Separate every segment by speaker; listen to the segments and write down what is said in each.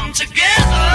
Speaker 1: come together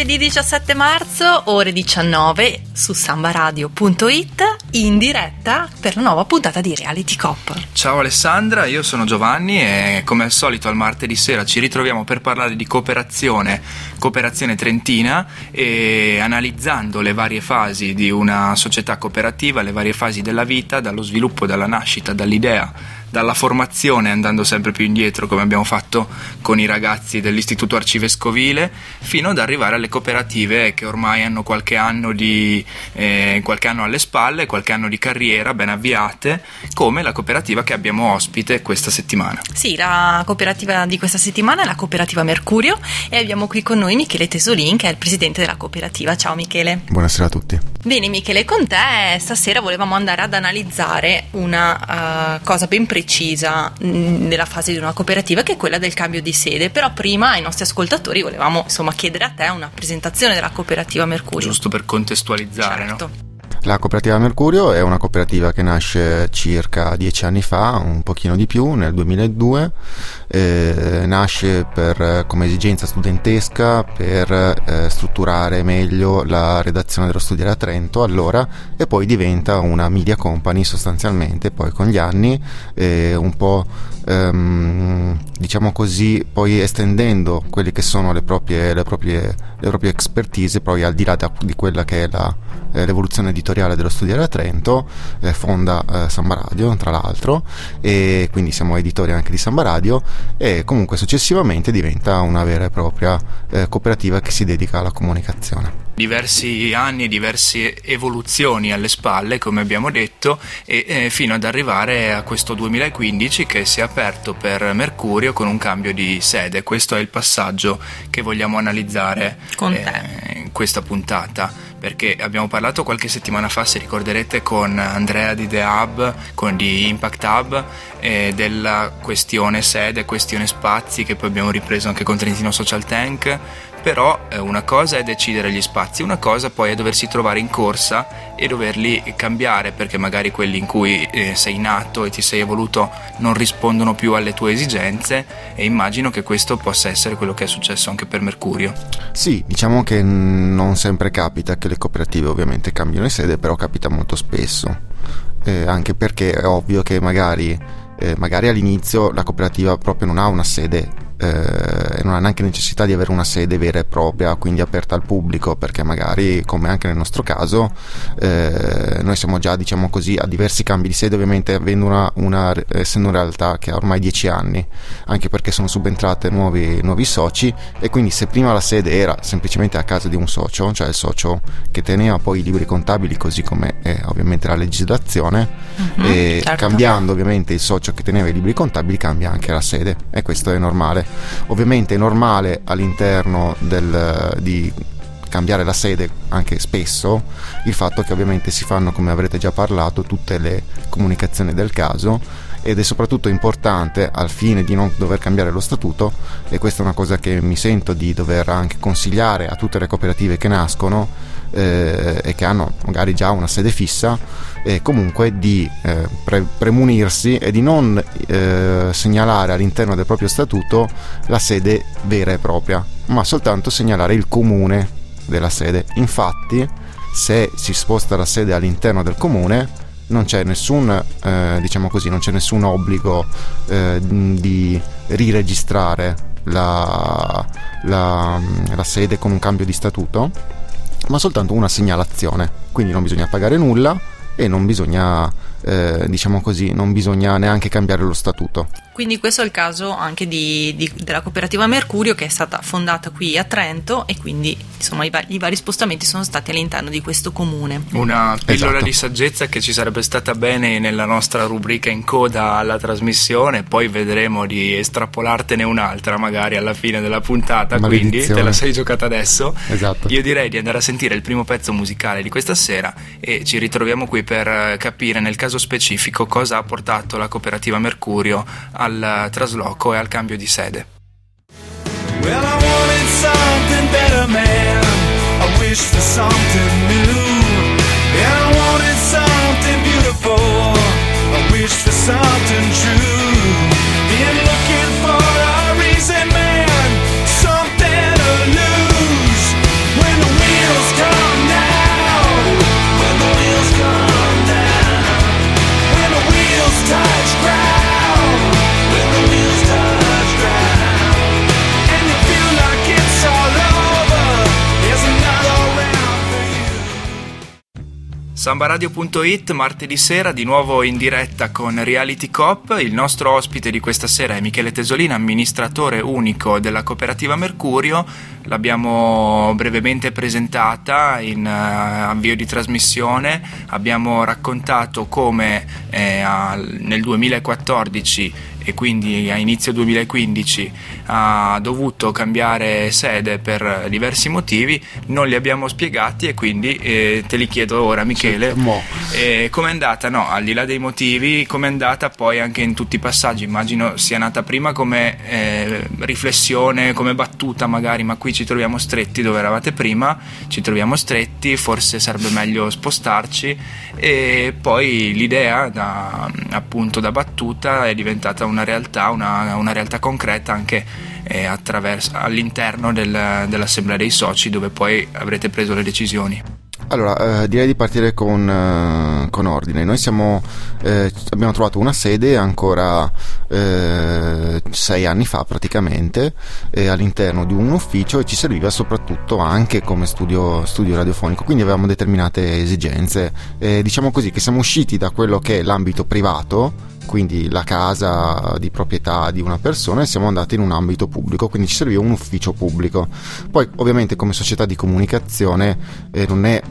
Speaker 2: Martedì 17 marzo, ore 19, su sambaradio.it, in diretta per la nuova puntata di Reality Cop.
Speaker 3: Ciao Alessandra, io sono Giovanni e come al solito al martedì sera ci ritroviamo per parlare di cooperazione, cooperazione trentina e analizzando le varie fasi di una società cooperativa, le varie fasi della vita, dallo sviluppo, dalla nascita, dall'idea, dalla formazione andando sempre più indietro come abbiamo fatto con i ragazzi dell'Istituto Arcivescovile fino ad arrivare alle cooperative che ormai hanno qualche anno, di, eh, qualche anno alle spalle, qualche anno di carriera ben avviate come la cooperativa che abbiamo ospite questa settimana.
Speaker 2: Sì, la cooperativa di questa settimana è la cooperativa Mercurio e abbiamo qui con noi Michele Tesolin che è il presidente della cooperativa. Ciao Michele.
Speaker 4: Buonasera a tutti.
Speaker 2: Bene Michele, con te stasera volevamo andare ad analizzare una uh, cosa ben precisa mh, nella fase di una cooperativa che è quella del cambio di sede, però prima ai nostri ascoltatori volevamo insomma chiedere a te una presentazione della cooperativa Mercurio.
Speaker 3: Giusto per contestualizzare,
Speaker 2: certo.
Speaker 3: no?
Speaker 4: La cooperativa Mercurio è una cooperativa che nasce circa dieci anni fa, un pochino di più, nel 2002. Eh, nasce per, come esigenza studentesca per eh, strutturare meglio la redazione dello Studiare a Trento allora e poi diventa una media company sostanzialmente. Poi con gli anni eh, un po' ehm, diciamo così, poi estendendo quelle che sono le proprie, le proprie, le proprie expertise, poi al di là da, di quella che è la, eh, l'evoluzione editoriale dello Studiare a Trento, eh, fonda eh, Samba Radio tra l'altro, e quindi siamo editori anche di Samba Radio, e comunque successivamente diventa una vera e propria eh, cooperativa che si dedica alla comunicazione
Speaker 3: diversi anni, diverse evoluzioni alle spalle, come abbiamo detto, e eh, fino ad arrivare a questo 2015 che si è aperto per Mercurio con un cambio di sede. Questo è il passaggio che vogliamo analizzare eh, in questa puntata. Perché abbiamo parlato qualche settimana fa, se ricorderete, con Andrea di The Hub, con di Impact Hub, eh, della questione sede, questione spazi, che poi abbiamo ripreso anche con Trentino Social Tank però eh, una cosa è decidere gli spazi, una cosa poi è doversi trovare in corsa e doverli cambiare perché magari quelli in cui eh, sei nato e ti sei evoluto non rispondono più alle tue esigenze e immagino che questo possa essere quello che è successo anche per Mercurio.
Speaker 4: Sì, diciamo che non sempre capita che le cooperative ovviamente cambino sede, però capita molto spesso, eh, anche perché è ovvio che magari, eh, magari all'inizio la cooperativa proprio non ha una sede eh, non ha neanche necessità di avere una sede vera e propria, quindi aperta al pubblico, perché magari, come anche nel nostro caso, eh, noi siamo già, diciamo così, a diversi cambi di sede, ovviamente avendo una, una, essendo una realtà che ha ormai dieci anni, anche perché sono subentrate nuovi, nuovi soci, e quindi se prima la sede era semplicemente a casa di un socio, cioè il socio che teneva poi i libri contabili, così come è ovviamente la legislazione, uh-huh, e certo. cambiando ovviamente il socio che teneva i libri contabili, cambia anche la sede, e questo è normale. Ovviamente è normale all'interno del, di cambiare la sede anche spesso il fatto che ovviamente si fanno come avrete già parlato tutte le comunicazioni del caso ed è soprattutto importante al fine di non dover cambiare lo statuto e questa è una cosa che mi sento di dover anche consigliare a tutte le cooperative che nascono eh, e che hanno magari già una sede fissa e comunque di eh, pre- premunirsi e di non eh, segnalare all'interno del proprio statuto la sede vera e propria ma soltanto segnalare il comune della sede. Infatti se si sposta la sede all'interno del comune non c'è nessun, eh, diciamo così, non c'è nessun obbligo eh, di riregistrare la, la, la sede con un cambio di statuto, ma soltanto una segnalazione. Quindi non bisogna pagare nulla e non bisogna, eh, diciamo così, non bisogna neanche cambiare lo statuto.
Speaker 2: Quindi questo è il caso anche di, di, della cooperativa Mercurio che è stata fondata qui a Trento e quindi insomma i, i vari spostamenti sono stati all'interno di questo comune.
Speaker 3: Una pillola esatto. di saggezza che ci sarebbe stata bene nella nostra rubrica in coda alla trasmissione, poi vedremo di estrapolartene un'altra magari alla fine della puntata, quindi te la sei giocata adesso.
Speaker 4: Esatto.
Speaker 3: Io direi di andare a sentire il primo pezzo musicale di questa sera e ci ritroviamo qui per capire nel caso specifico cosa ha portato la cooperativa Mercurio al al trasloco e al cambio di sede. Well, Sambaradio.it martedì sera di nuovo in diretta con Reality Cop. Il nostro ospite di questa sera è Michele Tesolina, amministratore unico della cooperativa Mercurio. L'abbiamo brevemente presentata in uh, avvio di trasmissione. Abbiamo raccontato come eh, al, nel 2014 e quindi a inizio 2015 ha dovuto cambiare sede per diversi motivi, non li abbiamo spiegati e quindi eh, te li chiedo ora Michele, eh, com'è andata? No, al di là dei motivi, com'è andata poi anche in tutti i passaggi? Immagino sia nata prima come eh, riflessione, come battuta magari, ma qui ci troviamo stretti dove eravate prima, ci troviamo stretti, forse sarebbe meglio spostarci e poi l'idea da, appunto da battuta è diventata una realtà, una, una realtà concreta anche eh, all'interno del, dell'assemblea dei soci dove poi avrete preso le decisioni.
Speaker 4: Allora, eh, direi di partire con, eh, con ordine. Noi siamo, eh, abbiamo trovato una sede ancora eh, sei anni fa praticamente all'interno di un ufficio e ci serviva soprattutto anche come studio, studio radiofonico, quindi avevamo determinate esigenze. diciamo così che siamo usciti da quello che è l'ambito privato quindi la casa di proprietà di una persona e siamo andati in un ambito pubblico, quindi ci serviva un ufficio pubblico. Poi ovviamente come società di comunicazione eh, non è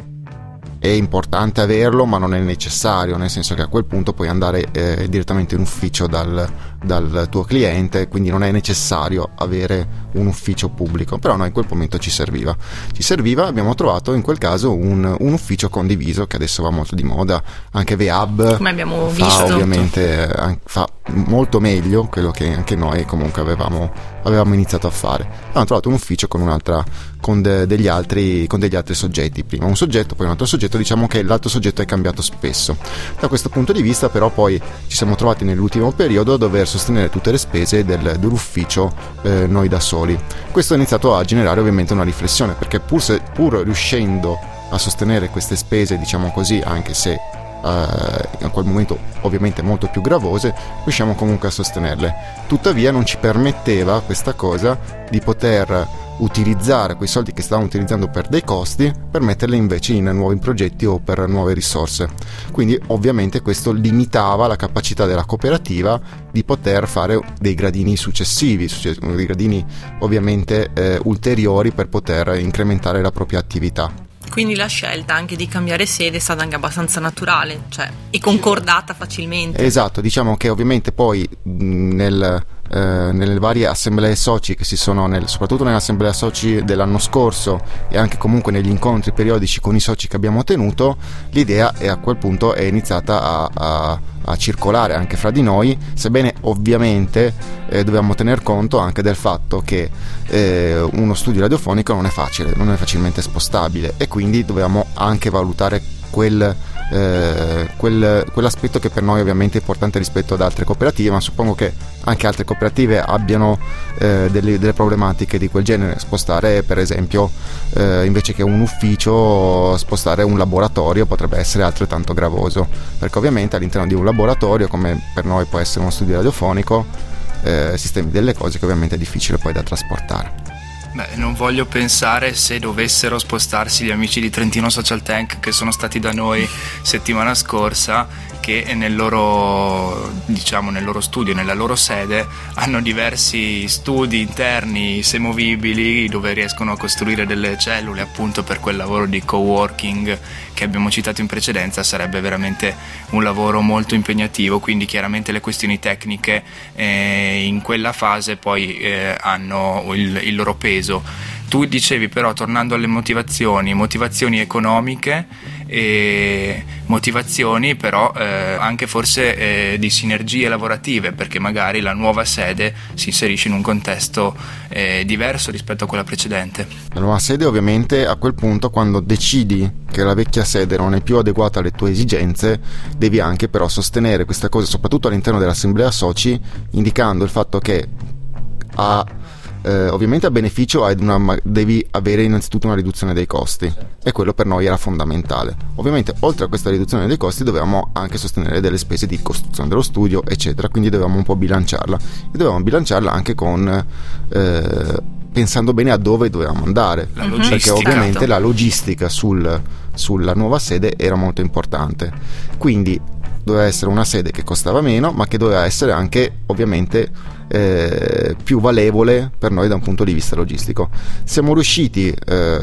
Speaker 4: è importante averlo ma non è necessario nel senso che a quel punto puoi andare eh, direttamente in ufficio dal, dal, tuo cliente quindi non è necessario avere un ufficio pubblico. Però noi in quel momento ci serviva. Ci serviva abbiamo trovato in quel caso un, un ufficio condiviso che adesso va molto di moda. Anche VHub
Speaker 2: come abbiamo
Speaker 4: fa,
Speaker 2: visto.
Speaker 4: ovviamente fa molto meglio quello che anche noi comunque avevamo, avevamo iniziato a fare. Abbiamo trovato un ufficio con un'altra con, de, degli altri, con degli altri soggetti prima. Un soggetto poi un altro soggetto. Diciamo che l'altro soggetto è cambiato spesso. Da questo punto di vista però poi ci siamo trovati nell'ultimo periodo a dover sostenere tutte le spese del, dell'ufficio eh, noi da soli. Questo ha iniziato a generare ovviamente una riflessione perché pur, se, pur riuscendo a sostenere queste spese diciamo così anche se Uh, in quel momento ovviamente molto più gravose, riusciamo comunque a sostenerle. Tuttavia non ci permetteva questa cosa di poter utilizzare quei soldi che stavamo utilizzando per dei costi per metterli invece in nuovi progetti o per nuove risorse. Quindi ovviamente questo limitava la capacità della cooperativa di poter fare dei gradini successivi, dei gradini ovviamente eh, ulteriori per poter incrementare la propria attività.
Speaker 2: Quindi la scelta anche di cambiare sede è stata anche abbastanza naturale, cioè e concordata facilmente.
Speaker 4: Esatto, diciamo che ovviamente poi nel eh, nelle varie assemblee soci che si sono, nel, soprattutto nell'assemblea soci dell'anno scorso e anche comunque negli incontri periodici con i soci che abbiamo tenuto, l'idea è a quel punto è iniziata a, a, a circolare anche fra di noi, sebbene ovviamente eh, dobbiamo tener conto anche del fatto che eh, uno studio radiofonico non è facile, non è facilmente spostabile e quindi dobbiamo anche valutare quel eh, quel, quell'aspetto che per noi ovviamente è importante rispetto ad altre cooperative, ma suppongo che anche altre cooperative abbiano eh, delle, delle, problematiche di quel genere. Spostare, per esempio, eh, invece che un ufficio, spostare un laboratorio potrebbe essere altrettanto gravoso, perché ovviamente all'interno di un laboratorio, come per noi può essere uno studio radiofonico, eh, sistemi delle cose che ovviamente è difficile poi da trasportare.
Speaker 3: Beh, non voglio pensare se dovessero spostarsi gli amici di Trentino Social Tank che sono stati da noi settimana scorsa che nel loro, diciamo, nel loro studio, nella loro sede, hanno diversi studi interni semovibili dove riescono a costruire delle cellule appunto per quel lavoro di co-working che abbiamo citato in precedenza sarebbe veramente un lavoro molto impegnativo, quindi chiaramente le questioni tecniche eh, in quella fase poi eh, hanno il, il loro peso. Tu dicevi però, tornando alle motivazioni, motivazioni economiche e motivazioni però eh, anche forse eh, di sinergie lavorative perché magari la nuova sede si inserisce in un contesto eh, diverso rispetto a quella precedente.
Speaker 4: La nuova sede ovviamente a quel punto quando decidi che la vecchia sede non è più adeguata alle tue esigenze devi anche però sostenere questa cosa soprattutto all'interno dell'assemblea soci indicando il fatto che a eh, ovviamente a beneficio una, devi avere innanzitutto una riduzione dei costi. E quello per noi era fondamentale. Ovviamente oltre a questa riduzione dei costi dovevamo anche sostenere delle spese di costruzione dello studio eccetera, quindi dovevamo un po' bilanciarla. E dovevamo bilanciarla anche con... Eh, pensando bene a dove dovevamo andare.
Speaker 3: Perché
Speaker 4: ovviamente la logistica sul, sulla nuova sede era molto importante. Quindi doveva essere una sede che costava meno, ma che doveva essere anche ovviamente eh, più valevole per noi da un punto di vista logistico. Siamo riusciti, eh,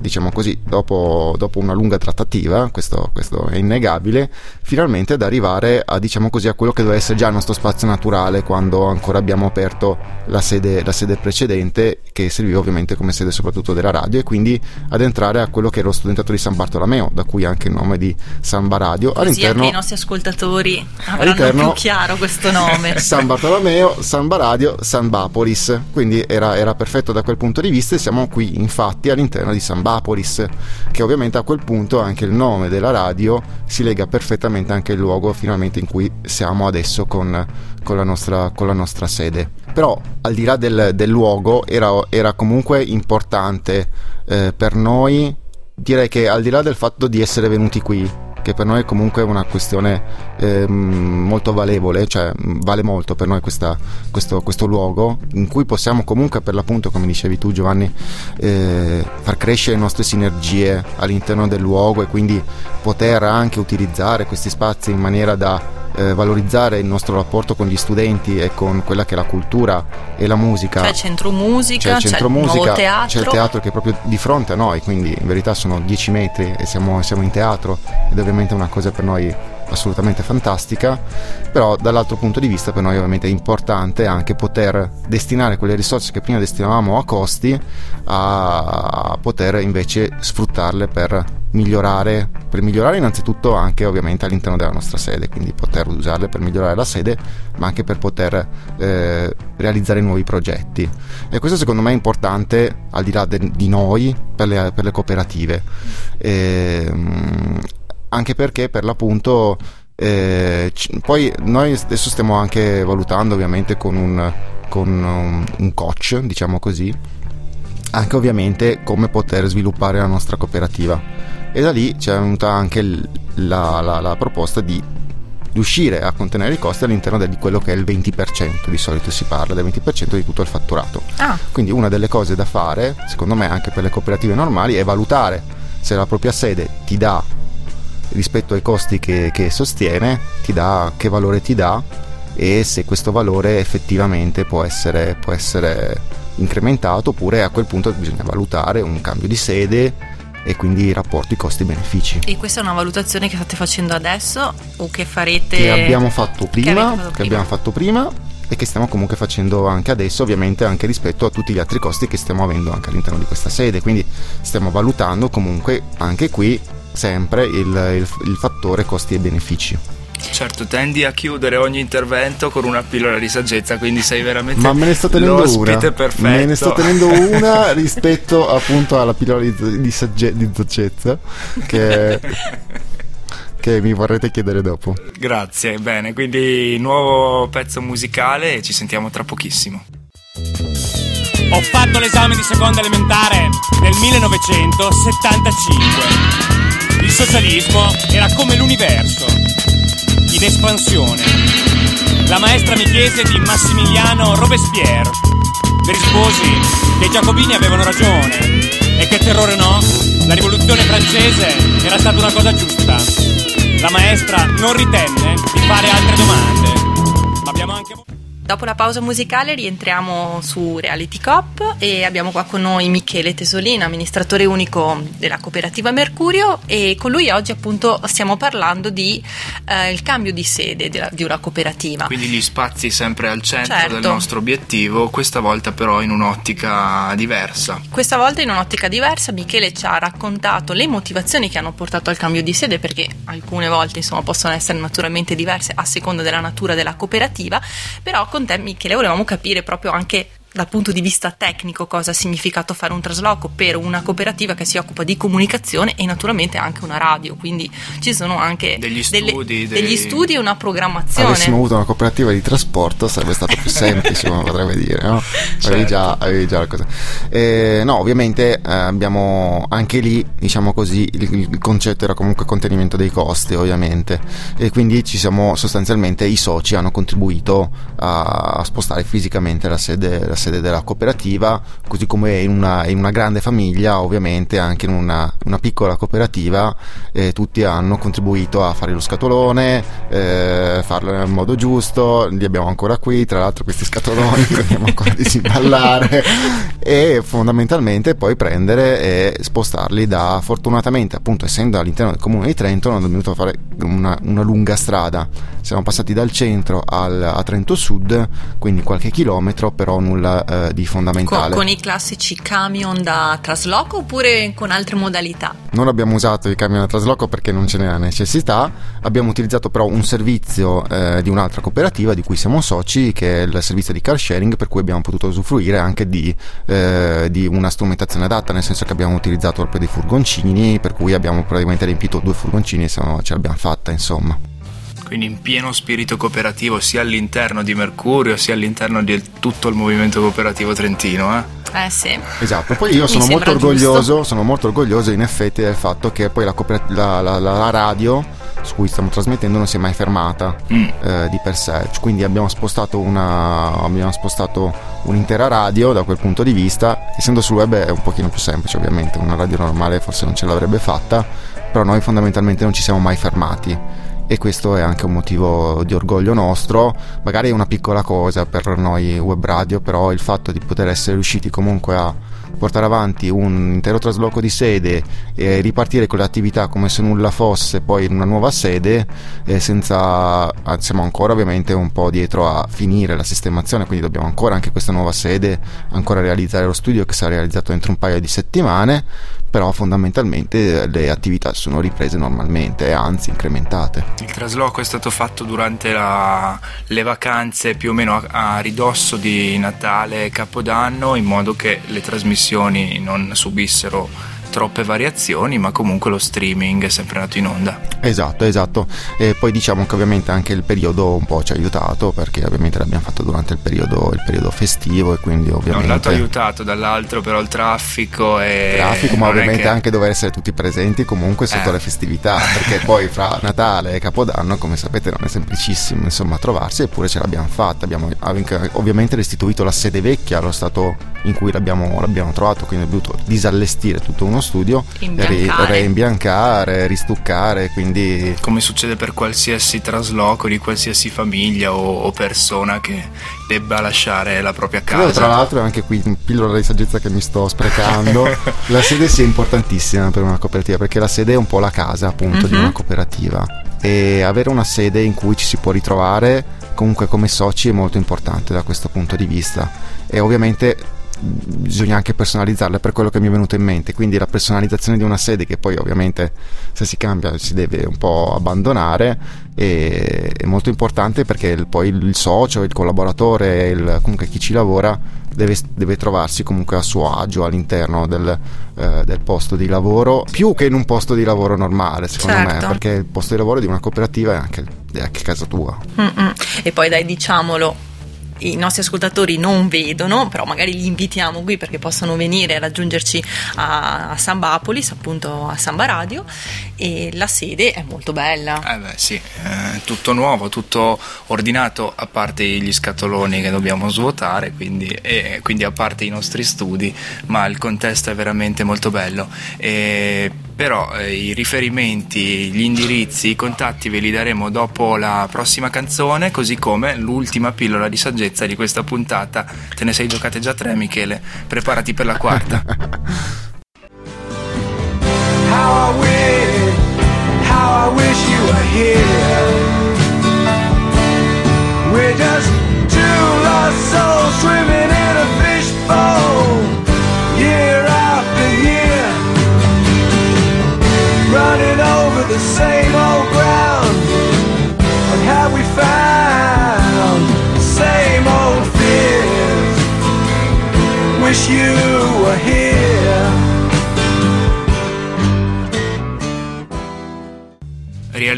Speaker 4: diciamo così, dopo, dopo, una lunga trattativa, questo, questo, è innegabile, finalmente ad arrivare a, diciamo così, a quello che doveva essere già il nostro spazio naturale quando ancora abbiamo aperto la sede, la sede precedente, che serviva ovviamente come sede soprattutto della radio, e quindi ad entrare a quello che era lo studentato di San Bartolomeo, da cui anche il nome di Samba Radio.
Speaker 2: Così
Speaker 4: all'interno,
Speaker 2: anche i nostri ascoltatori avranno più chiaro questo nome.
Speaker 4: San Bartolomeo, San Samba Radio Sambapolis, quindi era, era, perfetto da quel punto di vista e siamo qui infatti all'interno di Sambapolis, che ovviamente a quel punto anche il nome della radio si lega perfettamente anche al luogo finalmente in cui siamo adesso con, con, la, nostra, con la, nostra, sede. Però al di là del, del luogo era, era, comunque importante eh, per noi, direi che al di là del fatto di essere venuti qui, che per noi è comunque una questione eh, molto valevole, cioè vale molto per noi questa, questo, questo, luogo in cui possiamo comunque per l'appunto, come dicevi tu Giovanni, eh, far crescere le nostre sinergie all'interno del luogo e quindi poter anche utilizzare questi spazi in maniera da eh, valorizzare il nostro rapporto con gli studenti e con quella che è la cultura e la musica.
Speaker 2: C'è il centro musica,
Speaker 4: c'è il, centro
Speaker 2: c'è
Speaker 4: musica,
Speaker 2: il teatro.
Speaker 4: C'è il teatro che è proprio di fronte a noi, quindi in verità sono 10 metri e siamo, siamo in teatro ed è ovviamente una cosa per noi assolutamente fantastica, però dall'altro punto di vista per noi ovviamente è importante anche poter destinare quelle risorse che prima destinavamo a costi a poter invece sfruttarle per migliorare, per migliorare innanzitutto anche ovviamente all'interno della nostra sede, quindi poter usarle per migliorare la sede, ma anche per poter eh, realizzare nuovi progetti. E questo secondo me è importante al di là de- di noi per le, per le cooperative. E, ehm, anche perché per l'appunto eh, c- poi noi adesso stiamo anche valutando ovviamente con un, con un, un coach, diciamo così, anche ovviamente come poter sviluppare la nostra cooperativa. E da lì ci è venuta anche la, la, la, proposta di riuscire a contenere i costi all'interno di quello che è il 20%, di solito si parla del 20% di tutto il fatturato.
Speaker 2: Ah.
Speaker 4: Quindi una delle cose da fare, secondo me anche per le cooperative normali, è valutare se la propria sede ti dà rispetto ai costi che, che sostiene, ti dà, che valore ti dà e se questo valore effettivamente può essere, può essere incrementato oppure a quel punto bisogna valutare un cambio di sede e quindi i rapporti costi-benefici.
Speaker 2: E questa è una valutazione che state facendo adesso o che farete?
Speaker 4: Che abbiamo fatto prima, che,
Speaker 2: che
Speaker 4: prima. abbiamo fatto prima e che stiamo comunque facendo anche adesso, ovviamente anche rispetto a tutti gli altri costi che stiamo avendo anche all'interno di questa sede. Quindi stiamo valutando comunque anche qui sempre il, il, il fattore costi e benefici.
Speaker 3: Certo, tendi a chiudere ogni intervento con una pillola di saggezza, quindi sei veramente
Speaker 4: Ma me ne sto tenendo una.
Speaker 3: perfetto.
Speaker 4: Me ne sto tenendo una rispetto appunto alla pillola di, di, sagge, di saggezza che, che mi vorrete chiedere dopo.
Speaker 3: Grazie, bene, quindi nuovo pezzo musicale e ci sentiamo tra pochissimo.
Speaker 5: Ho fatto l'esame di seconda elementare nel 1975. Il socialismo era come l'universo, in espansione. La maestra mi chiese di Massimiliano Robespierre. Le risposi che i giacobini avevano ragione e che terrore no, la rivoluzione francese era stata una cosa giusta. La maestra non ritenne di fare altre domande. Ma abbiamo anche...
Speaker 2: Dopo la pausa musicale rientriamo su Reality Cop e abbiamo qua con noi Michele Tesolina, amministratore unico della cooperativa Mercurio e con lui oggi appunto stiamo parlando di eh, il cambio di sede della, di una cooperativa.
Speaker 3: Quindi gli spazi sempre al centro
Speaker 2: Certo.
Speaker 3: del nostro obiettivo, questa volta però in un'ottica diversa.
Speaker 2: Questa volta in un'ottica diversa Michele ci ha raccontato le motivazioni che hanno portato al cambio di sede perché alcune volte insomma possono essere naturalmente diverse a seconda della natura della cooperativa, però con te Michele volevamo capire proprio anche dal punto di vista tecnico cosa ha significato fare un trasloco per una cooperativa che si occupa di comunicazione e naturalmente anche una radio, quindi ci sono anche
Speaker 3: Degli
Speaker 2: delle-
Speaker 3: studi, dei-
Speaker 2: degli studi e una programmazione.
Speaker 4: Avessimo avuto una cooperativa di trasporto sarebbe stato più semplice, come potrebbe dire, no? Avevi, già, avevi già la cosa. Eh, no, ovviamente eh, abbiamo anche lì, diciamo così, il, il concetto era comunque contenimento dei costi, ovviamente, e quindi ci siamo sostanzialmente i soci hanno contribuito a, a spostare fisicamente la sede, la sede sede della cooperativa, così come in una, in una grande famiglia, ovviamente anche in una, una piccola cooperativa, eh, tutti hanno contribuito a fare lo scatolone, eh, farlo nel modo giusto, li abbiamo ancora qui, tra l'altro questi scatoloni li dobbiamo ancora disimballare e fondamentalmente poi prendere e spostarli da, fortunatamente appunto essendo all'interno del comune di Trento abbiamo dovuto fare una, una lunga strada, siamo passati dal centro al, a Trento Sud, quindi qualche chilometro, però nulla eh, di
Speaker 2: Con,
Speaker 4: fondamentale.
Speaker 2: con i classici camion da trasloco oppure con altre modalità?
Speaker 4: Non abbiamo usato i camion a trasloco perché non ce n'era necessità, abbiamo utilizzato però un servizio eh, di un'altra cooperativa di cui siamo soci, che è il servizio di car sharing, per cui abbiamo potuto usufruire anche di, eh, di una strumentazione adatta, nel senso che abbiamo utilizzato proprio dei furgoncini, per cui abbiamo praticamente riempito due furgoncini e ce l'abbiamo fatta, insomma.
Speaker 3: Quindi in pieno spirito cooperativo sia all'interno di Mercurio sia all'interno di tutto il movimento cooperativo trentino. Eh?
Speaker 2: Eh sì.
Speaker 4: Esatto, poi io sono molto sono molto orgoglioso in effetti del fatto che poi la, cooper- la- la- la- la radio su cui stiamo trasmettendo non si è mai fermata
Speaker 3: Mm.
Speaker 4: eh, di per sé, quindi abbiamo spostato, una, abbiamo spostato un'intera radio da quel punto di vista, essendo sul web è un pochino più semplice ovviamente, una radio normale forse non ce l'avrebbe fatta, però noi fondamentalmente non ci siamo mai fermati e questo è anche un motivo di orgoglio nostro, magari è una piccola cosa per noi web radio, però il fatto di poter essere riusciti comunque a portare avanti un intero trasloco di sede e ripartire con le attività come se nulla fosse poi in una nuova sede e senza ah, siamo ancora ovviamente un po' dietro a finire la sistemazione quindi dobbiamo ancora anche questa nuova sede ancora realizzare lo studio che sarà realizzato entro un paio di settimane però fondamentalmente eh, le attività sono riprese normalmente e anzi incrementate.
Speaker 3: Il trasloco è stato fatto durante la- le vacanze più o meno a, a ridosso di Natale e Capodanno in modo che le trasmissioni non subissero troppe variazioni ma comunque lo streaming è sempre andato in onda.
Speaker 4: Esatto, esatto. E poi diciamo che ovviamente anche il periodo un po' ci ha aiutato perché ovviamente l'abbiamo fatto durante il periodo, il periodo festivo e quindi
Speaker 3: Da un lato
Speaker 4: ovviamente
Speaker 3: aiutato, dall'altro però il traffico e...
Speaker 4: traffico, ma ovviamente
Speaker 3: che-
Speaker 4: anche dover essere tutti presenti comunque sotto
Speaker 3: Eh.
Speaker 4: le festività, perché poi fra Natale e Capodanno, come sapete, non è semplicissimo insomma trovarsi, eppure ce l'abbiamo fatta. Abbiamo anche ovviamente restituito la sede vecchia allo stato in cui l'abbiamo, l'abbiamo trovato, quindi abbiamo dovuto disallestire tutto uno studio,
Speaker 2: Imbiancare.
Speaker 4: reimbiancare, ristuccare, quindi
Speaker 3: come succede per qualsiasi trasloco di qualsiasi famiglia o, o persona che debba lasciare la propria
Speaker 4: Io,
Speaker 3: casa.
Speaker 4: tra l'altro, anche qui un pillola di saggezza che mi sto sprecando. la sede sia importantissima per una cooperativa perché la sede è un po' la casa, appunto, di
Speaker 2: Mhm.
Speaker 4: una cooperativa. E avere una sede in cui ci si può ritrovare comunque come soci è molto importante da questo punto di vista. E ovviamente bisogna anche personalizzarla è per quello che mi è venuto in mente quindi la personalizzazione di una sede che poi ovviamente se si cambia si deve un po' abbandonare e- è molto importante perché poi il socio, il collaboratore, il- comunque chi ci lavora deve, deve trovarsi comunque a suo agio all'interno del, eh, del posto di lavoro, più che in un posto di lavoro normale secondo me,
Speaker 2: Certo.
Speaker 4: perché il posto di lavoro di una cooperativa è anche, è anche casa tua.
Speaker 2: Mm-mm. E poi dai, diciamolo, i nostri ascoltatori non vedono, però magari li invitiamo qui perché possano venire a raggiungerci a, a Sambapolis, appunto a Samba Radio, e la sede è molto bella.
Speaker 3: Eh beh sì, eh, tutto nuovo, tutto ordinato, a parte gli scatoloni che dobbiamo svuotare, quindi, e quindi a parte i nostri studi, ma il contesto è veramente molto bello. E però eh, i riferimenti, gli indirizzi, i contatti ve li daremo dopo la prossima canzone, così come l'ultima pillola di saggezza di questa puntata. Te ne sei giocate già tre, Michele? Preparati per la quarta.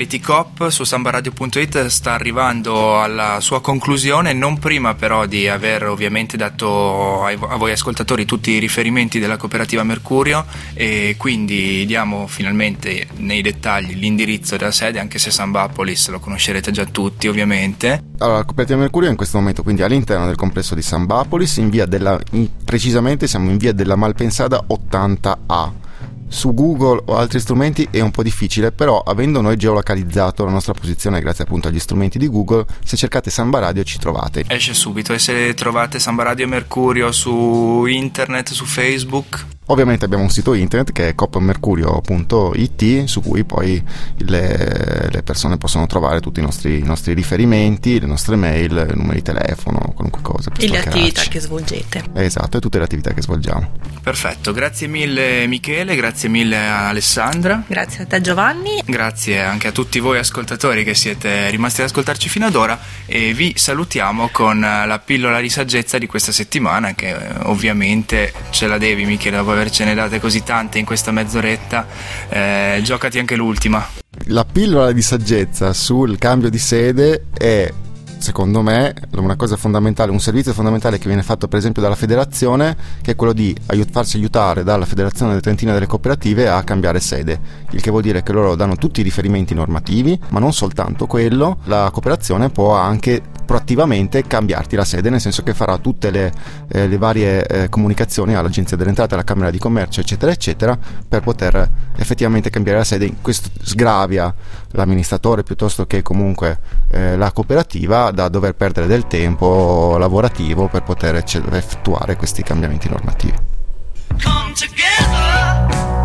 Speaker 3: Reality Cop su sambaradio.it sta arrivando alla sua conclusione, non prima però di aver ovviamente dato a voi ascoltatori tutti i riferimenti della cooperativa Mercurio e quindi diamo finalmente nei dettagli l'indirizzo della sede, anche se Sambapolis lo conoscerete già tutti ovviamente.
Speaker 4: Allora, la cooperativa Mercurio è in questo momento quindi all'interno del complesso di Sambapolis, in via della, precisamente siamo in via della Malpensada 80A su Google o altri strumenti è un po' difficile, però avendo noi geolocalizzato la nostra posizione grazie appunto agli strumenti di Google, se cercate Samba Radio ci trovate.
Speaker 3: Esce subito e se trovate Samba Radio Mercurio su internet, su Facebook,
Speaker 4: Ovviamente abbiamo un sito internet che è copmercurio.it su cui poi le, le, persone possono trovare tutti i nostri, i nostri, riferimenti, le nostre mail, i numeri di telefono, qualunque cosa.
Speaker 2: E le attività che svolgete.
Speaker 4: Esatto, e tutte le attività che svolgiamo.
Speaker 3: Perfetto, grazie mille Michele, grazie mille a Alessandra.
Speaker 2: Grazie a te Giovanni.
Speaker 3: Grazie anche a tutti voi ascoltatori che siete rimasti ad ascoltarci fino ad ora e vi salutiamo con la pillola di saggezza di questa settimana che ovviamente ce la devi Michele dopo avercene date così tante in questa mezz'oretta, eh, giocati anche l'ultima.
Speaker 4: La pillola di saggezza sul cambio di sede è secondo me una cosa fondamentale, un servizio fondamentale che viene fatto per esempio dalla federazione, che è quello di aiut- farsi aiutare dalla federazione trentina delle cooperative a cambiare sede, il che vuol dire che loro danno tutti i riferimenti normativi, ma non soltanto quello, la cooperazione può anche proattivamente cambiarti la sede, nel senso che farà tutte le, eh, le varie eh, comunicazioni all'Agenzia delle Entrate, alla Camera di Commercio, eccetera, eccetera, per poter effettivamente cambiare la sede. Questo sgravia l'amministratore piuttosto che comunque eh, la cooperativa da dover perdere del tempo lavorativo per poter effettuare questi cambiamenti normativi. Come together.